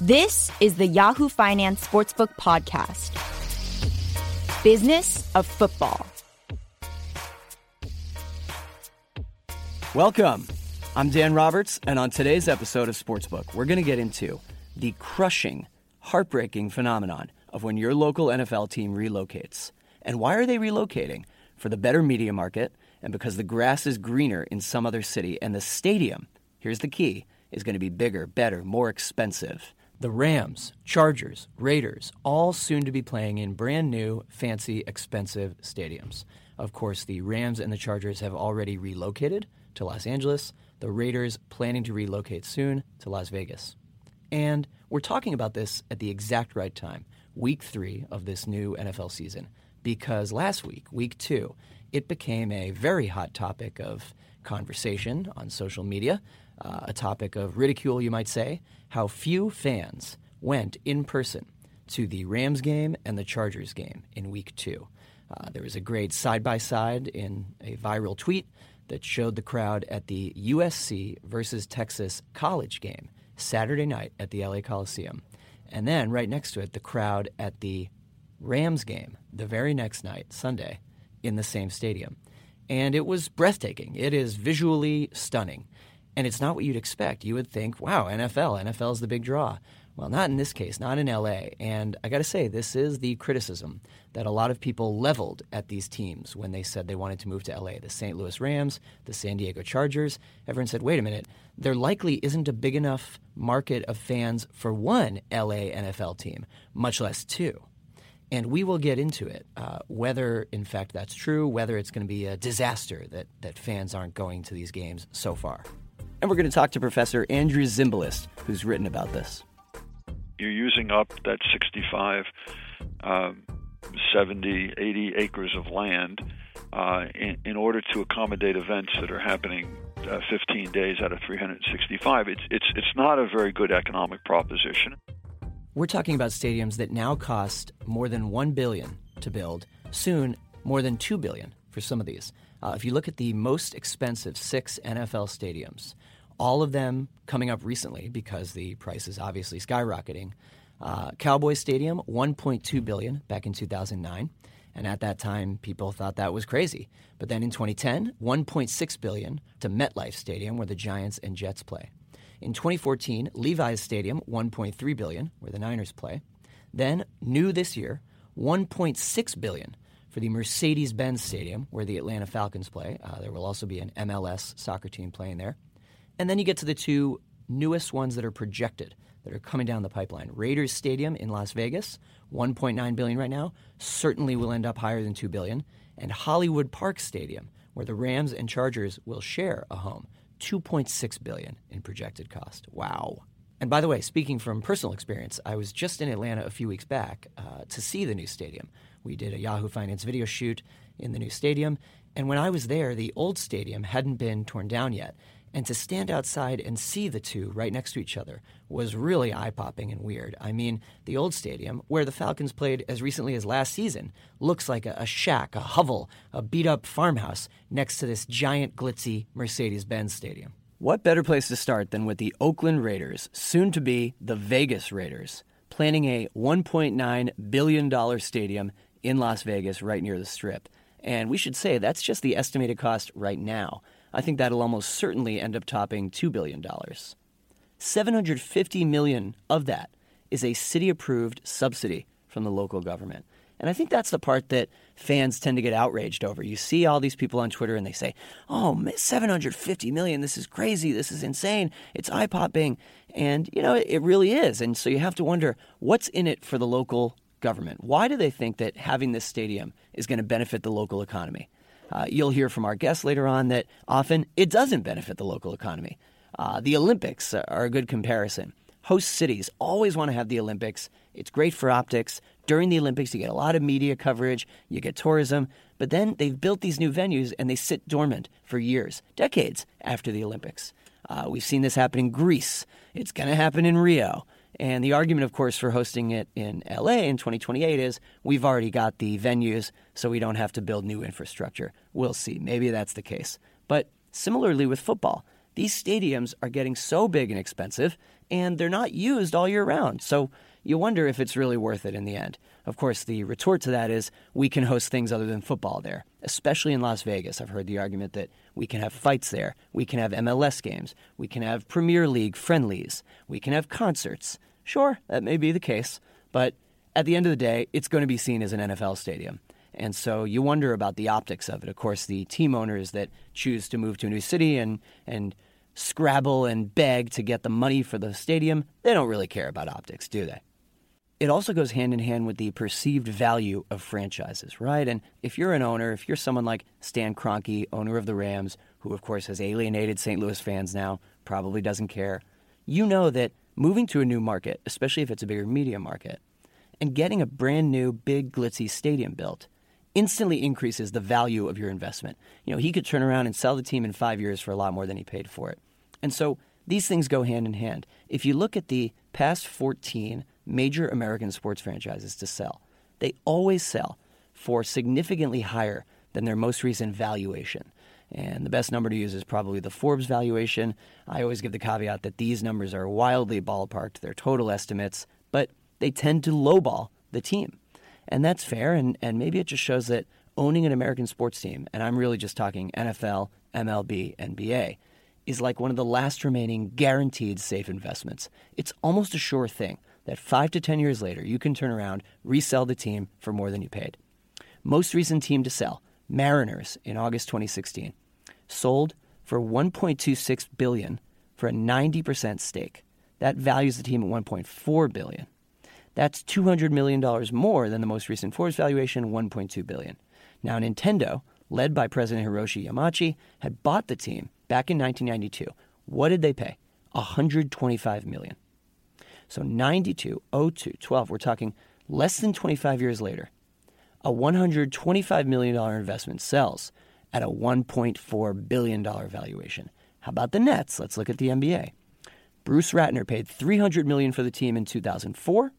This is the Yahoo Finance Sportsbook Podcast Business of Football. Welcome. I'm Dan Roberts, and on today's episode of Sportsbook, we're going to get into the crushing, heartbreaking phenomenon of when your local NFL team relocates. And why are they relocating? For the better media market, and because the grass is greener in some other city, and the stadium, here's the key, is going to be bigger, better, more expensive. The Rams, Chargers, Raiders, all soon to be playing in brand new, fancy, expensive stadiums. Of course, the Rams and the Chargers have already relocated to Los Angeles, the Raiders planning to relocate soon to Las Vegas. And we're talking about this at the exact right time, week three of this new NFL season, because last week, week two, it became a very hot topic of conversation on social media, uh, a topic of ridicule, you might say, how few fans went in person to the Rams game and the Chargers game in week two. Uh, there was a great side by side in a viral tweet that showed the crowd at the USC versus Texas college game Saturday night at the LA Coliseum. And then right next to it, the crowd at the Rams game the very next night, Sunday, in the same stadium. And it was breathtaking. It is visually stunning. And it's not what you'd expect. You would think, wow, NFL, NFL is the big draw. Well, not in this case, not in LA. And I got to say, this is the criticism that a lot of people leveled at these teams when they said they wanted to move to LA. The St. Louis Rams, the San Diego Chargers. Everyone said, wait a minute, there likely isn't a big enough market of fans for one LA NFL team, much less two. And we will get into it, uh, whether in fact that's true, whether it's going to be a disaster that, that fans aren't going to these games so far. And we're going to talk to Professor Andrew Zimbalist, who's written about this. You're using up that 65, um, 70, 80 acres of land uh, in, in, order to accommodate events that are happening uh, 15 days out of 365. It's, it's, it's not a very good economic proposition. We're talking about stadiums that now cost more than 1 billion to build, soon more than 2 billion for some of these. Uh, if you look at the most expensive six NFL stadiums, all of them coming up recently because the price is obviously skyrocketing. Uh, Cowboy Stadium, 1.2 billion back in 2009, and at that time people thought that was crazy. But then in 2010, 1.6 billion to MetLife Stadium, where the Giants and Jets play. In 2014, Levi's Stadium, 1.3 billion, where the Niners play. Then, new this year, 1.6 billion for the Mercedes Benz Stadium, where the Atlanta Falcons play. Uh, there will also be an MLS soccer team playing there. And then you get to the two newest ones that are projected that are coming down the pipeline. Raiders Stadium in Las Vegas, 1.9 billion right now, certainly will end up higher than 2 billion, and Hollywood Park Stadium, where the Rams and Chargers will share a home, 2.6 billion in projected cost. Wow. And by the way, speaking from personal experience, I was just in Atlanta a few weeks back uh, to see the new stadium. We did a Yahoo Finance video shoot in the new stadium. And when I was there, the old stadium hadn't been torn down yet. And to stand outside and see the two right next to each other was really eye popping and weird. I mean, the old stadium, where the Falcons played as recently as last season, looks like a, shack, a hovel, a beat up farmhouse next to this giant, glitzy Mercedes Benz stadium. What better place to start than with the Oakland Raiders, soon to be the Vegas Raiders, planning a $1.9 billion stadium in Las Vegas, right near the strip. And we should say that's just the estimated cost right now. I think that'll almost certainly end up topping $2 billion. 750 million of that is a city approved subsidy from the local government. And I think that's the part that fans tend to get outraged over. You see all these people on Twitter and they say, oh, 750 million, this is crazy, this is insane, it's eye popping. And, you know, it really is. And so you have to wonder what's in it for the local government? Why do they think that having this stadium is going to benefit the local economy? Uh, you'll hear from our guests later on that often it doesn't benefit the local economy. Uh, the Olympics are a good comparison. Host cities always want to have the Olympics. It's great for optics. During the Olympics, you get a lot of media coverage, you get tourism, but then they've built these new venues and they sit dormant for years, decades after the Olympics. Uh, we've seen this happen in Greece. It's going to happen in Rio. And the argument, of course, for hosting it in LA in 2028 is we've already got the venues, so we don't have to build new infrastructure. We'll see. Maybe that's the case. But similarly with football, these stadiums are getting so big and expensive, and they're not used all year round. So you wonder if it's really worth it in the end. Of course, the retort to that is we can host things other than football there, especially in Las Vegas. I've heard the argument that we can have fights there, we can have MLS games, we can have Premier League friendlies, we can have concerts. Sure, that may be the case, but at the end of the day, it's going to be seen as an NFL stadium. And so you wonder about the optics of it. Of course, the team owners that choose to move to a new city and, and scrabble and beg to get the money for the stadium, they don't really care about optics, do they? it also goes hand in hand with the perceived value of franchises, right? And if you're an owner, if you're someone like Stan Kroenke, owner of the Rams, who of course has alienated St. Louis fans now, probably doesn't care, you know that moving to a new market, especially if it's a bigger media market, and getting a brand new, big, glitzy stadium built instantly increases the value of your investment. You know, he could turn around and sell the team in five years for a lot more than he paid for it. And so these things go hand in hand. If you look at the past 14 major American sports franchises to sell. They always sell for significantly higher than their most recent valuation. And the best number to use is probably the Forbes valuation. I always give the caveat that these numbers are wildly ballparked, they're total estimates, but they tend to lowball the team. And that's fair, and, and maybe it just shows that owning an American sports team, and I'm really just talking NFL, MLB, NBA, is like one of the last remaining guaranteed safe investments. It's almost a sure thing that five to 10 years later, you can turn around, resell the team for more than you paid. Most recent team to sell, Mariners in August 2016, sold for 1.26 billion for a 90% stake. That values the team at 1.4 billion. That's 200 million dollars more than the most recent Forbes valuation, 1.2 billion. Now Nintendo, led by President Hiroshi Yamauchi, had bought the team back in 1992. What did they pay? 125 million. So 92, 02, 12, we're talking less than 25 years later. A $125 million investment sells at a $1.4 billion valuation. How about the Nets? Let's look at the NBA. Bruce Ratner paid $300 million for the team in 2004,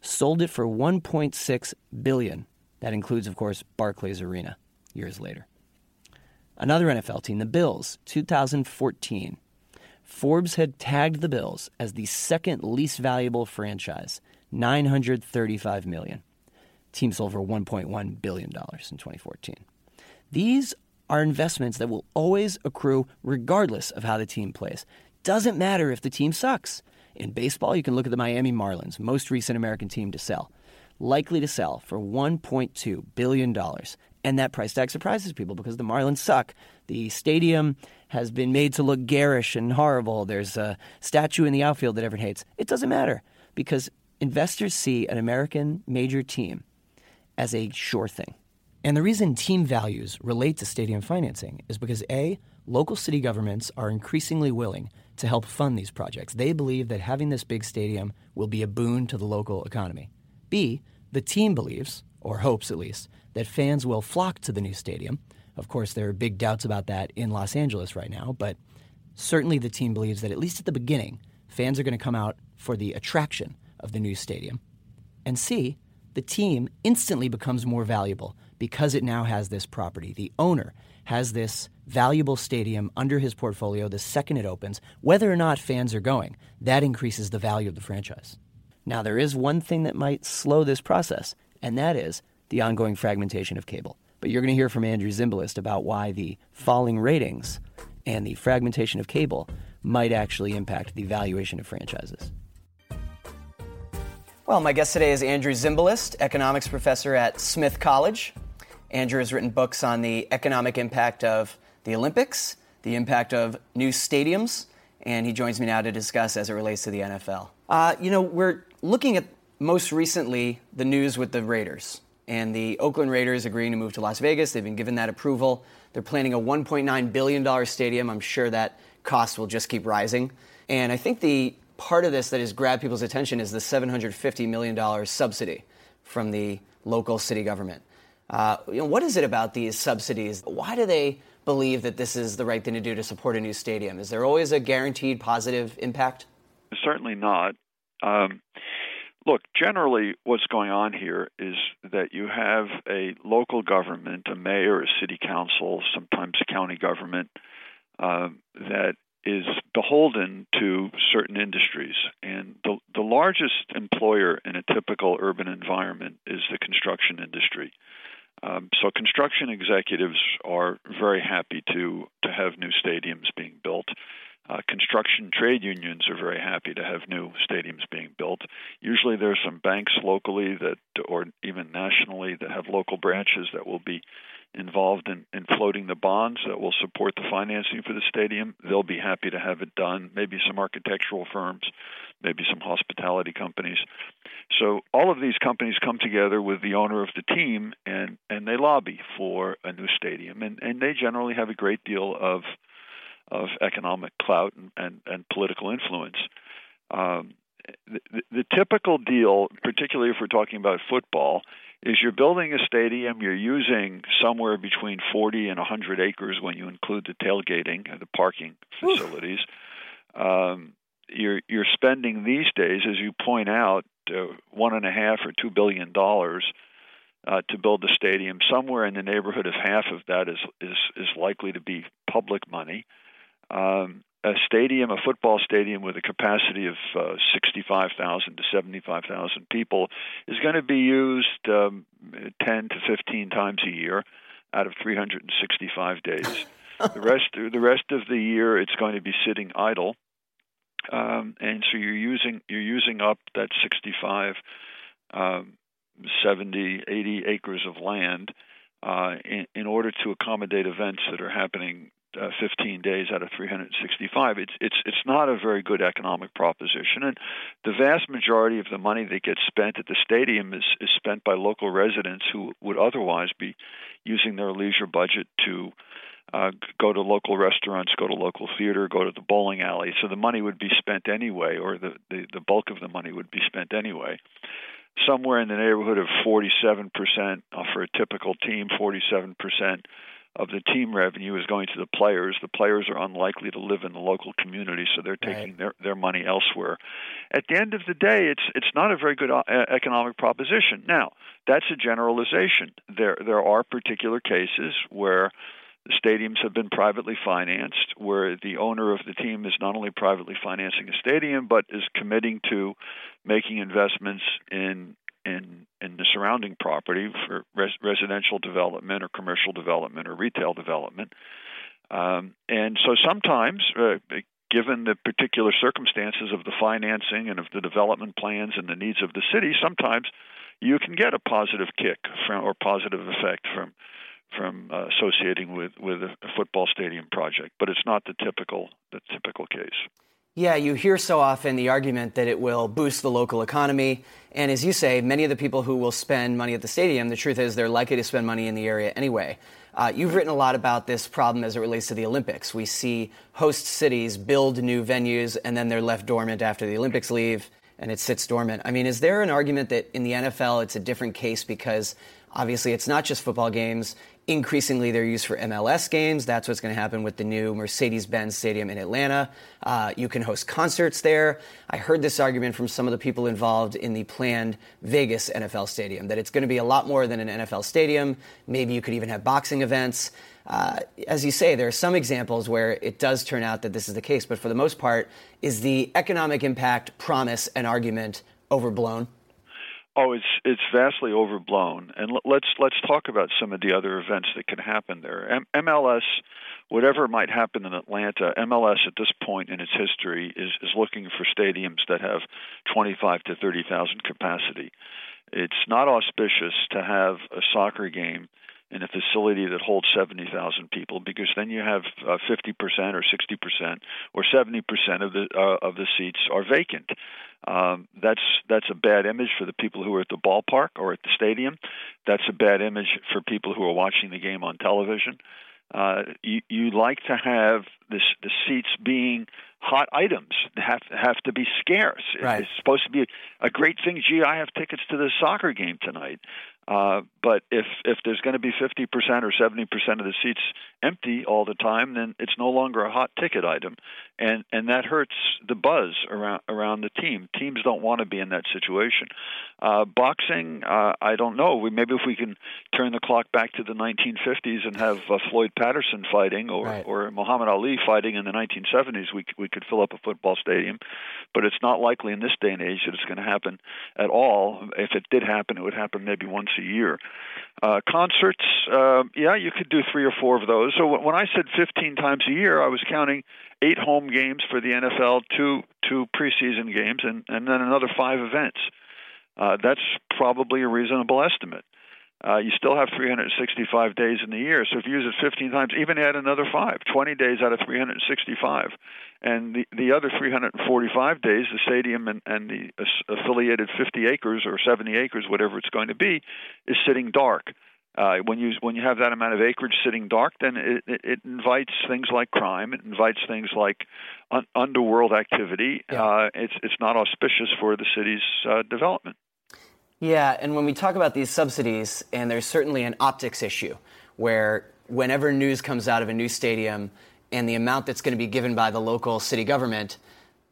sold it for $1.6 billion. That includes, of course, Barclays Arena years later. Another NFL team, the Bills, 2014. Forbes had tagged the Bills as the second least valuable franchise, 935 million. Team sold for 1.1 billion dollars in 2014. These are investments that will always accrue regardless of how the team plays. Doesn't matter if the team sucks. In baseball, you can look at the Miami Marlins, most recent American team to sell, likely to sell for 1.2 billion dollars. And that price tag surprises people because the Marlins suck. The stadium has been made to look garish and horrible. There's a statue in the outfield that everyone hates. It doesn't matter because investors see an American major team as a sure thing. And the reason team values relate to stadium financing is because A, local city governments are increasingly willing to help fund these projects. They believe that having this big stadium will be a boon to the local economy. B, the team believes, or hopes at least, that fans will flock to the new stadium of course, there are big doubts about that in Los Angeles right now, but certainly the team believes that at least at the beginning, fans are going to come out for the attraction of the new stadium. And C, the team instantly becomes more valuable because it now has this property. The owner has this valuable stadium under his portfolio the second it opens, whether or not fans are going. That increases the value of the franchise. Now, there is one thing that might slow this process, and that is the ongoing fragmentation of cable. But you're going to hear from Andrew Zimbalist about why the falling ratings and the fragmentation of cable might actually impact the valuation of franchises. Well, my guest today is Andrew Zimbalist, economics professor at Smith College. Andrew has written books on the economic impact of the Olympics, the impact of new stadiums, and he joins me now to discuss as it relates to the NFL. Uh, you know, we're looking at most recently the news with the Raiders and the Oakland Raiders agreeing to move to Las Vegas. They've been given that approval. They're planning a $1.9 billion stadium. I'm sure that cost will just keep rising. And I think the part of this that has grabbed people's attention is the $750 million subsidy from the local city government. Uh, you know, what is it about these subsidies? Why do they believe that this is the right thing to do to support a new stadium? Is there always a guaranteed positive impact? Certainly not. Um, Look, generally, what's going on here is that you have a local government, a mayor, a city council, sometimes county government, uh, that is beholden to certain industries, and the the largest employer in a typical urban environment is the construction industry. Um, so construction executives are very happy to to have new stadiums being built. Uh, construction trade unions are very happy to have new stadiums being built. Usually, there are some banks locally that, or even nationally, that have local branches that will be involved in, in floating the bonds that will support the financing for the stadium. They'll be happy to have it done. Maybe some architectural firms, maybe some hospitality companies. So all of these companies come together with the owner of the team and, and they lobby for a new stadium. And, and they generally have a great deal of of economic clout and, and, and political influence. Um, the, the typical deal, particularly if we're talking about football, is you're building a stadium, you're using somewhere between 40 and 100 acres when you include the tailgating, and the parking facilities. Um, you're you're spending these days, as you point out, uh, one and a half or two billion dollars uh, to build the stadium. Somewhere in the neighborhood of half of that is is is likely to be public money. Um, a stadium, a football stadium with a capacity of uh, 65,000 to 75,000 people, is going to be used um, 10 to 15 times a year out of 365 days. the rest, the rest of the year, it's going to be sitting idle, um, and so you're using you're using up that 65, um, 70, 80 acres of land uh, in, in order to accommodate events that are happening uh, 15 days out of 365. It's it's it's not a very good economic proposition, and the vast majority of the money that gets spent at the stadium is is spent by local residents who would otherwise be using their leisure budget to uh, go to local restaurants, go to local theater, go to the bowling alley. So the money would be spent anyway, or the, the, the bulk of the money would be spent anyway. Somewhere in the neighborhood of 47% uh, for a typical team, 47% of the team revenue is going to the players. The players are unlikely to live in the local community, so they're taking right. their their money elsewhere. At the end of the day, it's it's not a very good uh, economic proposition. Now, that's a generalization. There there are particular cases where the stadiums have been privately financed, where the owner of the team is not only privately financing a stadium, but is committing to making investments in in in the surrounding property for res- residential development or commercial development or retail development. Um, and so sometimes, uh, given the particular circumstances of the financing and of the development plans and the needs of the city, sometimes you can get a positive kick from, or positive effect from from uh, associating with with a football stadium project. But it's not the typical the typical case. Yeah, you hear so often the argument that it will boost the local economy. And as you say, many of the people who will spend money at the stadium, the truth is they're likely to spend money in the area anyway. Uh, you've written a lot about this problem as it relates to the Olympics. We see host cities build new venues and then they're left dormant after the Olympics leave and it sits dormant. I mean, is there an argument that in the NFL it's a different case because obviously it's not just football games, Increasingly, they're used for MLS games. That's what's going to happen with the new Mercedes Benz Stadium in Atlanta. Uh, you can host concerts there. I heard this argument from some of the people involved in the planned Vegas NFL stadium that it's going to be a lot more than an NFL stadium. Maybe you could even have boxing events. Uh, as you say, there are some examples where it does turn out that this is the case, but for the most part, is the economic impact promise and argument overblown? Oh, it's it's vastly overblown. And let's let's talk about some of the other events that can happen there. M- MLS, whatever might happen in Atlanta, MLS at this point in its history is is looking for stadiums that have 25 to 30,000 capacity. It's not auspicious to have a soccer game in a facility that holds 70,000 people because then you have uh, 50% or 60% or 70% of the uh, of the seats are vacant. Um, that's that's a bad image for the people who are at the ballpark or at the stadium. That's a bad image for people who are watching the game on television. Uh, you, you like to have this, the seats being hot items have have to be scarce. Right. It's supposed to be a, a great thing. Gee, I have tickets to the soccer game tonight. Uh, but if if there's going to be 50% or 70% of the seats empty all the time, then it's no longer a hot ticket item, and and that hurts the buzz around around the team. Teams don't want to be in that situation. Uh, boxing, uh, I don't know. We, maybe if we can turn the clock back to the 1950s and have uh, Floyd Patterson fighting or right. or Muhammad Ali fighting in the 1970s, we we could fill up a football stadium. But it's not likely in this day and age that it's going to happen at all. If it did happen, it would happen maybe once a year. Uh, concerts, uh, yeah, you could do three or four of those. So when I said 15 times a year, I was counting eight home games for the NFL, two two preseason games, and and then another five events. Uh, that's probably a reasonable estimate. Uh, you still have 365 days in the year. So if you use it 15 times, even add another five, 20 days out of 365. And the, the other 345 days, the stadium and, and the affiliated 50 acres or 70 acres, whatever it's going to be, is sitting dark. Uh, when you when you have that amount of acreage sitting dark, then it, it, it invites things like crime. It invites things like un- underworld activity. Yeah. Uh, it's it's not auspicious for the city's uh, development. Yeah, and when we talk about these subsidies, and there's certainly an optics issue where whenever news comes out of a new stadium and the amount that's going to be given by the local city government,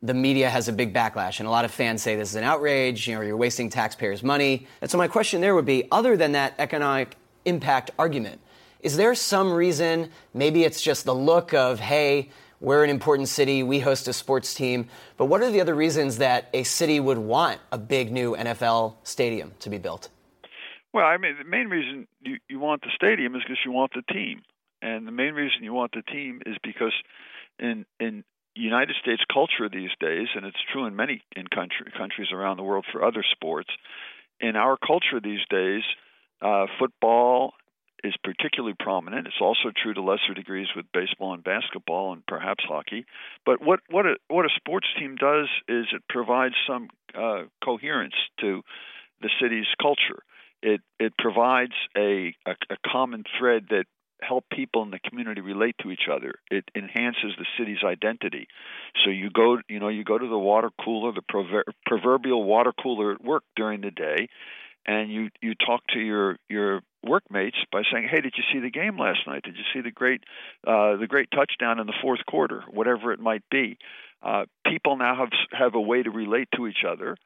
the media has a big backlash, and a lot of fans say this is an outrage. You know, you're wasting taxpayers' money. And so my question there would be, other than that economic impact argument, is there some reason? Maybe it's just the look of, hey, we're an important city, we host a sports team. But what are the other reasons that a city would want a big new NFL stadium to be built? Well, I mean, the main reason you, you want the stadium is because you want the team. And the main reason you want the team is because in in United States culture these days, and it's true in many in country, countries around the world for other sports, in our culture these days, uh, football is particularly prominent. It's also true to lesser degrees with baseball and basketball and perhaps hockey. But what what a what a sports team does is it provides some uh, coherence to the city's culture. It it provides a, a, a common thread that help people in the community relate to each other. It enhances the city's identity. So you go, you know, you go to the water cooler, the prover- proverbial water cooler at work during the day, and you you talk to your your workmates by saying, "Hey, did you see the game last night? Did you see the great uh, the great touchdown in the fourth quarter? Whatever it might be." Uh, people now have have a way to relate to each other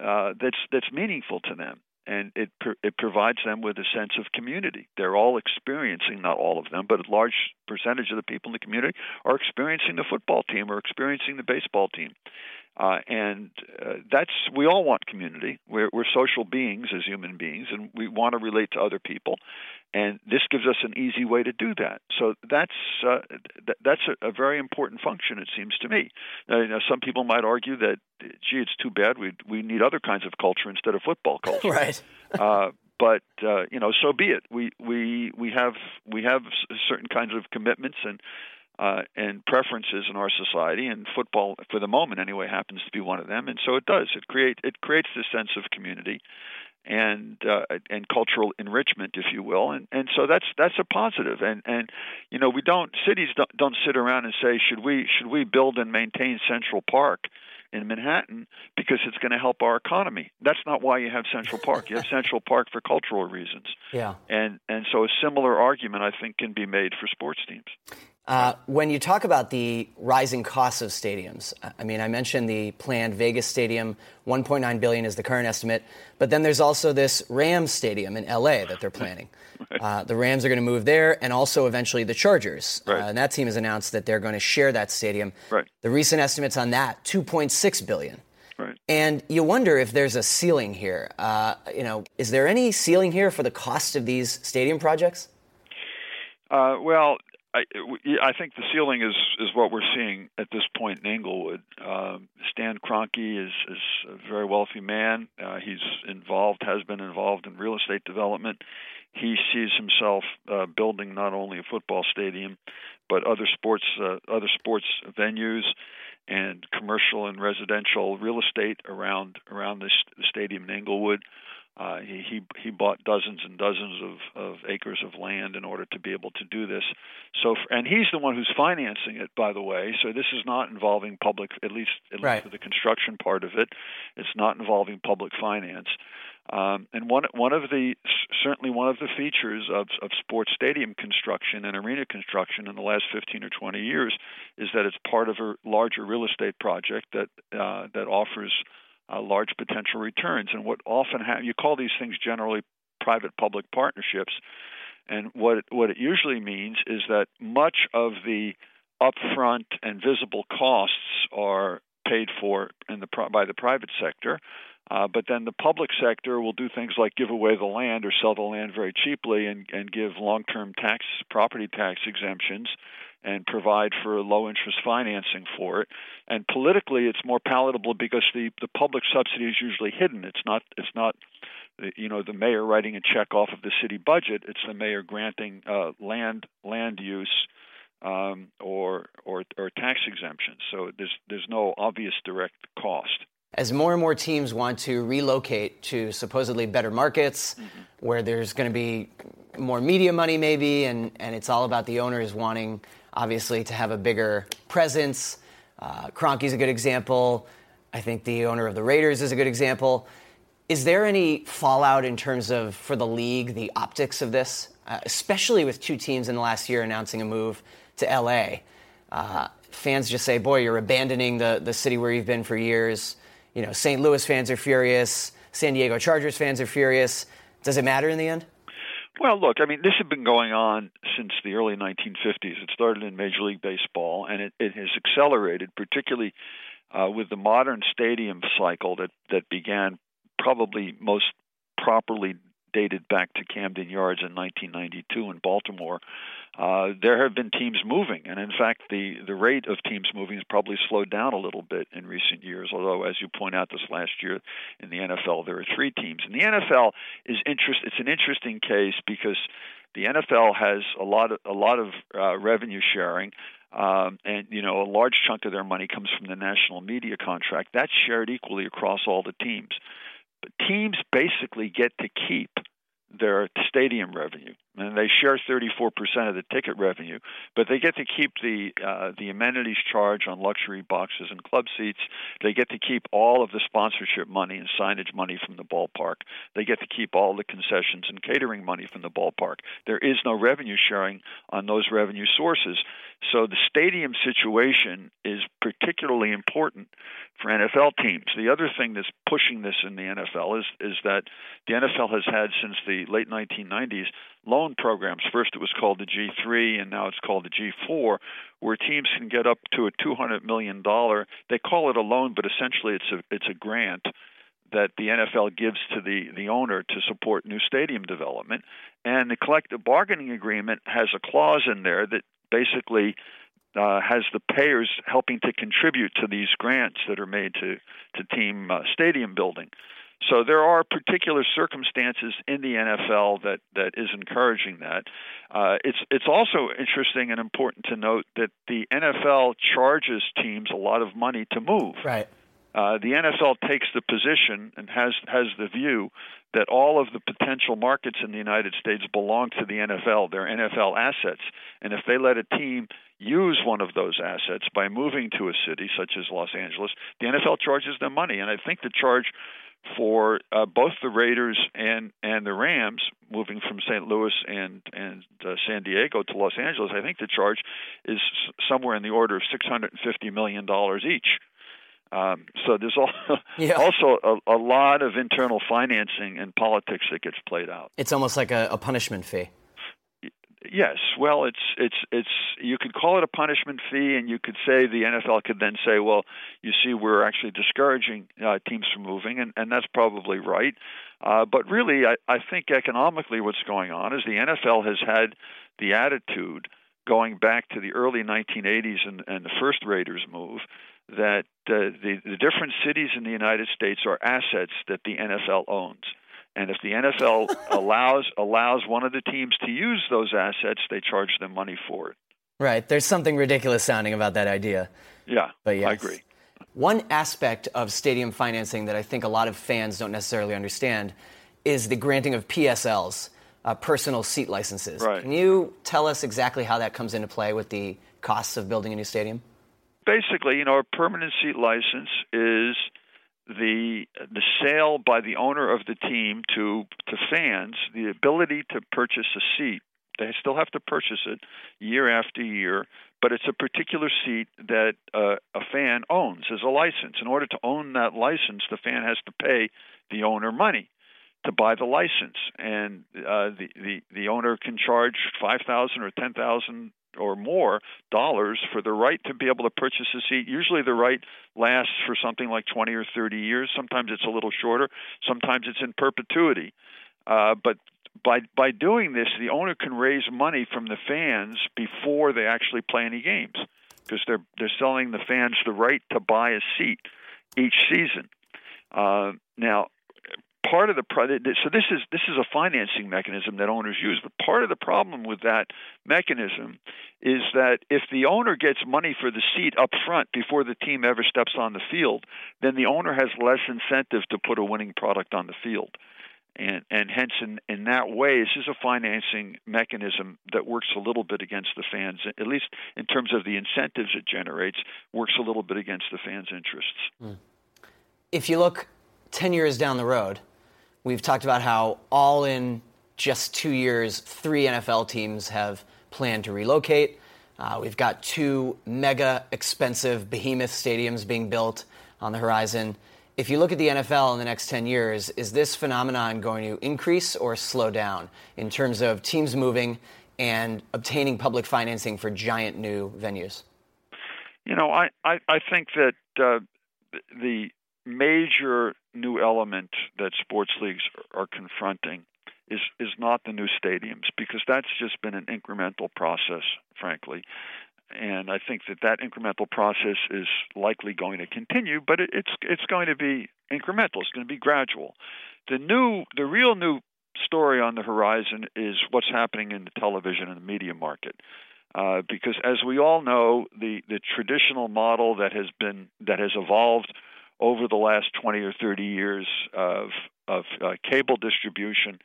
uh, that's that's meaningful to them, and it it provides them with a sense of community. They're all experiencing, not all of them, but a large percentage of the people in the community are experiencing the football team or experiencing the baseball team. Uh, and uh, that's we all want community. We're, we're social beings as human beings, and we want to relate to other people. And this gives us an easy way to do that. So that's uh, th- that's a, a, very important function, it seems to me. Now, you know, some people might argue that, gee, it's too bad we we need other kinds of culture instead of football culture. right. uh, but uh, you know, so be it. We we we have we have certain kinds of commitments and uh, and preferences in our society, and football, for the moment anyway, happens to be one of them. And so it does. It create it creates this sense of community and uh, and cultural enrichment, if you will. And and so that's that's a positive. And and you know we don't cities don't, don't sit around and say should we should we build and maintain Central Park in Manhattan because it's going to help our economy. That's not why you have Central Park. You have Central Park for cultural reasons. Yeah. And and so a similar argument I think can be made for sports teams. Uh, when you talk about the rising costs of stadiums, I mean, I mentioned the planned Vegas stadium, 1.9 billion is the current estimate, but then there's also this Rams stadium in LA that they're planning. Uh, the Rams are going to move there, and also eventually the Chargers. Right. Uh, and that team has announced that they're going to share that stadium. Right. The recent estimates on that, 2.6 billion. Right. And you wonder if there's a ceiling here. Uh, you know, is there any ceiling here for the cost of these stadium projects? Uh, well, I, I think the ceiling is is what we're seeing at this point in Inglewood. Um, Stan Kroenke is is a very wealthy man. Uh, he's involved, has been involved in real estate development. He sees himself uh, building not only a football stadium, but other sports uh, other sports venues and commercial and residential real estate around around this the stadium in Inglewood. Uh, he, he he bought dozens and dozens of, of acres of land in order to be able to do this. So, and he's the one who's financing it, by the way. So this is not involving public, at least at right. least for the construction part of it. It's not involving public finance. Um, and one one of the certainly one of the features of, of sports stadium construction and arena construction in the last 15 or 20 years is that it's part of a larger real estate project that uh, that offers uh, large potential returns. And what often ha- you call these things generally private-public partnerships, and what it, what it usually means is that much of the upfront and visible costs are paid for in the by the private sector. Uh, but then the public sector will do things like give away the land or sell the land very cheaply and, and give long-term tax property tax exemptions and provide for low interest financing for it. And politically, it's more palatable because the, the public subsidy is usually hidden. It's not it's not you know the mayor writing a check off of the city budget. It's the mayor granting uh, land land use um, or, or or tax exemptions. So there's there's no obvious direct cost. As more and more teams want to relocate to supposedly better markets, mm-hmm. where there's going to be more media money, maybe, and, and it's all about the owners wanting, obviously, to have a bigger presence. Uh, Kroenke's a good example. I think the owner of the Raiders is a good example. Is there any fallout in terms of, for the league, the optics of this, uh, especially with two teams in the last year announcing a move to LA? Uh, fans just say, boy, you're abandoning the, the city where you've been for years. You know, St. Louis fans are furious. San Diego Chargers fans are furious. Does it matter in the end? Well, look, I mean, this has been going on since the early 1950s. It started in Major League Baseball, and it, it has accelerated, particularly uh, with the modern stadium cycle that, that began probably most properly dated back to Camden Yards in 1992 in Baltimore. Uh, there have been teams moving, and in fact, the the rate of teams moving has probably slowed down a little bit in recent years. Although, as you point out, this last year in the NFL there are three teams, and the NFL is interest. It's an interesting case because the NFL has a lot of a lot of uh, revenue sharing. Um, and you know a large chunk of their money comes from the national media contract. That's shared equally across all the teams. Teams basically get to keep their stadium revenue, and they share 34% of the ticket revenue. But they get to keep the uh, the amenities charge on luxury boxes and club seats. They get to keep all of the sponsorship money and signage money from the ballpark. They get to keep all the concessions and catering money from the ballpark. There is no revenue sharing on those revenue sources. So the stadium situation is particularly important for NFL teams. The other thing that's pushing this in the NFL is is that the NFL has had since the late 1990s loan programs. First it was called the G3 and now it's called the G4 where teams can get up to a 200 million dollar they call it a loan but essentially it's a it's a grant that the NFL gives to the, the owner to support new stadium development. And the collective bargaining agreement has a clause in there that basically uh, has the payers helping to contribute to these grants that are made to to team uh, stadium building. So there are particular circumstances in the NFL that, that is encouraging that. Uh, it's it's also interesting and important to note that the NFL charges teams a lot of money to move. Right. Uh, the NFL takes the position and has has the view that all of the potential markets in the United States belong to the NFL. They're NFL assets, and if they let a team use one of those assets by moving to a city such as Los Angeles, the NFL charges them money. And I think the charge for uh, both the Raiders and and the Rams moving from St. Louis and and uh, San Diego to Los Angeles, I think the charge is somewhere in the order of 650 million dollars each. Um, so there's all, yeah. also a, a, lot of internal financing and politics that gets played out. It's almost like a, a punishment fee. Yes, well, it's it's it's you could call it a punishment fee, and you could say the NFL could then say, well, you see, we're actually discouraging uh, teams from moving, and and that's probably right. Uh, but really, I, I think economically, what's going on is the NFL has had the attitude going back to the early 1980s and, and the first Raiders move that uh, the, the different cities in the United States are assets that the NFL owns. And if the NFL allows allows one of the teams to use those assets, they charge them money for it. Right. There's something ridiculous sounding about that idea. Yeah, but yes. I agree. One aspect of stadium financing that I think a lot of fans don't necessarily understand is the granting of PSLs, uh, personal seat licenses. Right. Can you tell us exactly how that comes into play with the costs of building a new stadium? basically, you know, a permanent seat license is the the sale by the owner of the team to to fans, the ability to purchase a seat. They still have to purchase it year after year, but it's a particular seat that uh, a fan owns as a license. In order to own that license, the fan has to pay the owner money to buy the license, and uh, the, the the owner can charge five thousand or ten thousand or more dollars for the right to be able to purchase a seat. Usually the right lasts for something like 20 or 30 years. Sometimes it's a little shorter. Sometimes it's in perpetuity. Uh, but by by doing this, the owner can raise money from the fans before they actually play any games because they're they're selling the fans the right to buy a seat each season. Uh, now, part of the so this is this is a financing mechanism that owners use but part of the problem with that mechanism is that if the owner gets money for the seat up front before the team ever steps on the field then the owner has less incentive to put a winning product on the field and and hence in in that way this is a financing mechanism that works a little bit against the fans at least in terms of the incentives it generates works a little bit against the fans interests mm. if you look 10 years down the road We've talked about how all in just two years, three NFL teams have planned to relocate. Uh, we've got two mega expensive behemoth stadiums being built on the horizon. If you look at the NFL in the next 10 years, is this phenomenon going to increase or slow down in terms of teams moving and obtaining public financing for giant new venues? You know, I, I, I think that uh, the major new element that sports leagues are confronting is is not the new stadiums because that's just been an incremental process, frankly. And I think that that incremental process is likely going to continue, but it, it's it's going to be incremental. It's going to be gradual. The new, the real new story on the horizon is what's happening in the television and the media market. Uh, because as we all know, the, the traditional model that has been that has evolved over the last 20 or 30 years of, of uh, cable distribution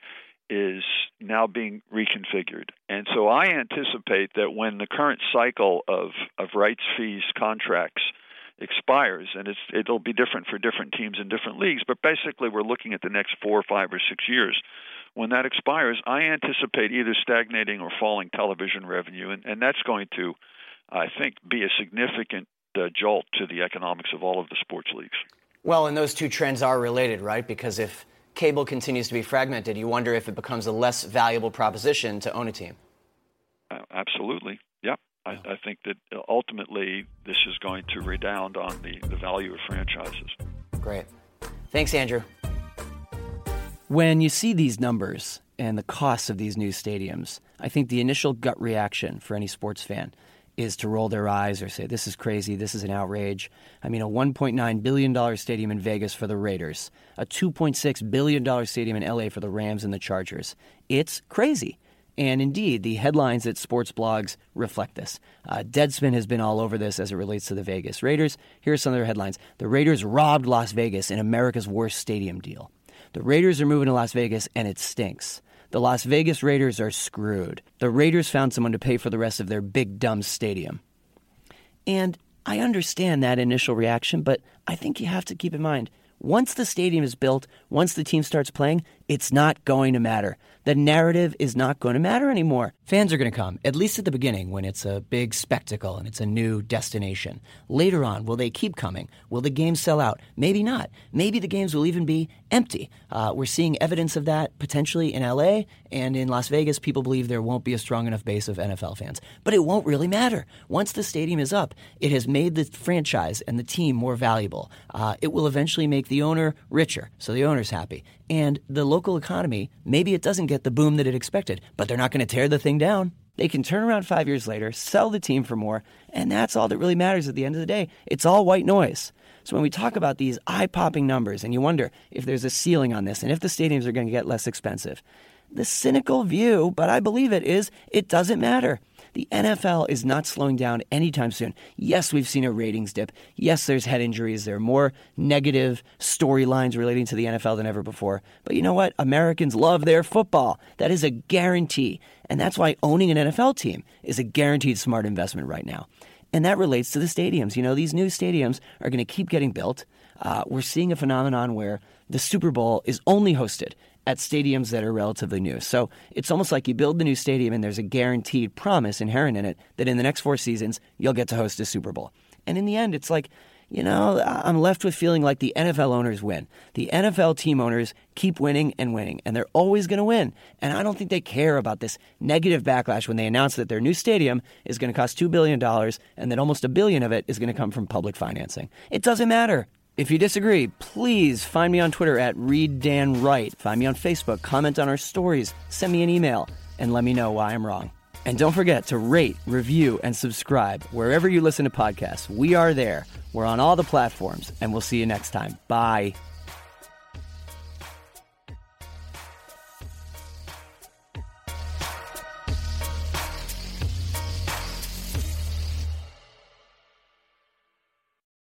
is now being reconfigured. And so I anticipate that when the current cycle of, of rights fees contracts expires, and it's, it'll be different for different teams in different leagues, but basically we're looking at the next four, five, or six years. When that expires, I anticipate either stagnating or falling television revenue, and, and that's going to, I think, be a significant uh, jolt to the economics of all of the sports leagues. Well, and those two trends are related, right? Because if cable continues to be fragmented, you wonder if it becomes a less valuable proposition to own a team. Uh, absolutely. Yep. I, I, think that ultimately this is going to redound on the, the value of franchises. Great. Thanks, Andrew. When you see these numbers and the costs of these new stadiums, I think the initial gut reaction for any sports fan is to roll their eyes or say, this is crazy, this is an outrage. I mean, a $1.9 billion stadium in Vegas for the Raiders, a $2.6 billion stadium in LA for the Rams and the Chargers. It's crazy. And indeed, the headlines at sports blogs reflect this. Uh, Deadspin has been all over this as it relates to the Vegas Raiders. Here are some of their headlines The Raiders robbed Las Vegas in America's worst stadium deal. The Raiders are moving to Las Vegas and it stinks. The Las Vegas Raiders are screwed. The Raiders found someone to pay for the rest of their big dumb stadium. And I understand that initial reaction, but I think you have to keep in mind once the stadium is built, once the team starts playing, it's not going to matter. The narrative is not going to matter anymore. Fans are going to come, at least at the beginning when it's a big spectacle and it's a new destination. Later on, will they keep coming? Will the games sell out? Maybe not. Maybe the games will even be empty. Uh, we're seeing evidence of that potentially in LA and in Las Vegas. People believe there won't be a strong enough base of NFL fans. But it won't really matter. Once the stadium is up, it has made the franchise and the team more valuable. Uh, it will eventually make the owner richer, so the owner's happy and the local economy, maybe it doesn't get the boom that it expected, but they're not going to tear the thing down. They can turn around five years later, sell the team for more, and that's all that really matters at the end of the day. It's all white noise. So when we talk about these eye popping numbers and you wonder if there's a ceiling on this and if the stadiums are going to get less expensive, the cynical view, but I believe it, is it doesn't matter. The NFL is not slowing down anytime soon. Yes, we've seen a ratings dip. Yes, there's head injuries. There are more negative storylines relating to the NFL than ever before. But you know what? Americans love their football. That is a guarantee. And that's why owning an NFL team is a guaranteed smart investment right now. And that relates to the stadiums. You know, these new stadiums are going to keep getting built. Uh, we're seeing a phenomenon where the Super Bowl is only hosted at stadiums that are relatively new. So it's almost like you build the new stadium and there's a guaranteed promise inherent in it that in the next four seasons, you'll get to host a Super Bowl. And in the end, it's like, you know, I'm left with feeling like the NFL owners win. The NFL team owners keep winning and winning, and they're always going to win. And I don't think they care about this negative backlash when they announce that their new stadium is going to cost $2 billion and that almost a billion of it is going to come from public financing. It doesn't matter. If you disagree, please find me on Twitter at ReadDanWright. Find me on Facebook, comment on our stories, send me an email, and let me know why I'm wrong. And don't forget to rate, review, and subscribe wherever you listen to podcasts. We are there. We're on all the platforms, and we'll see you next time. Bye.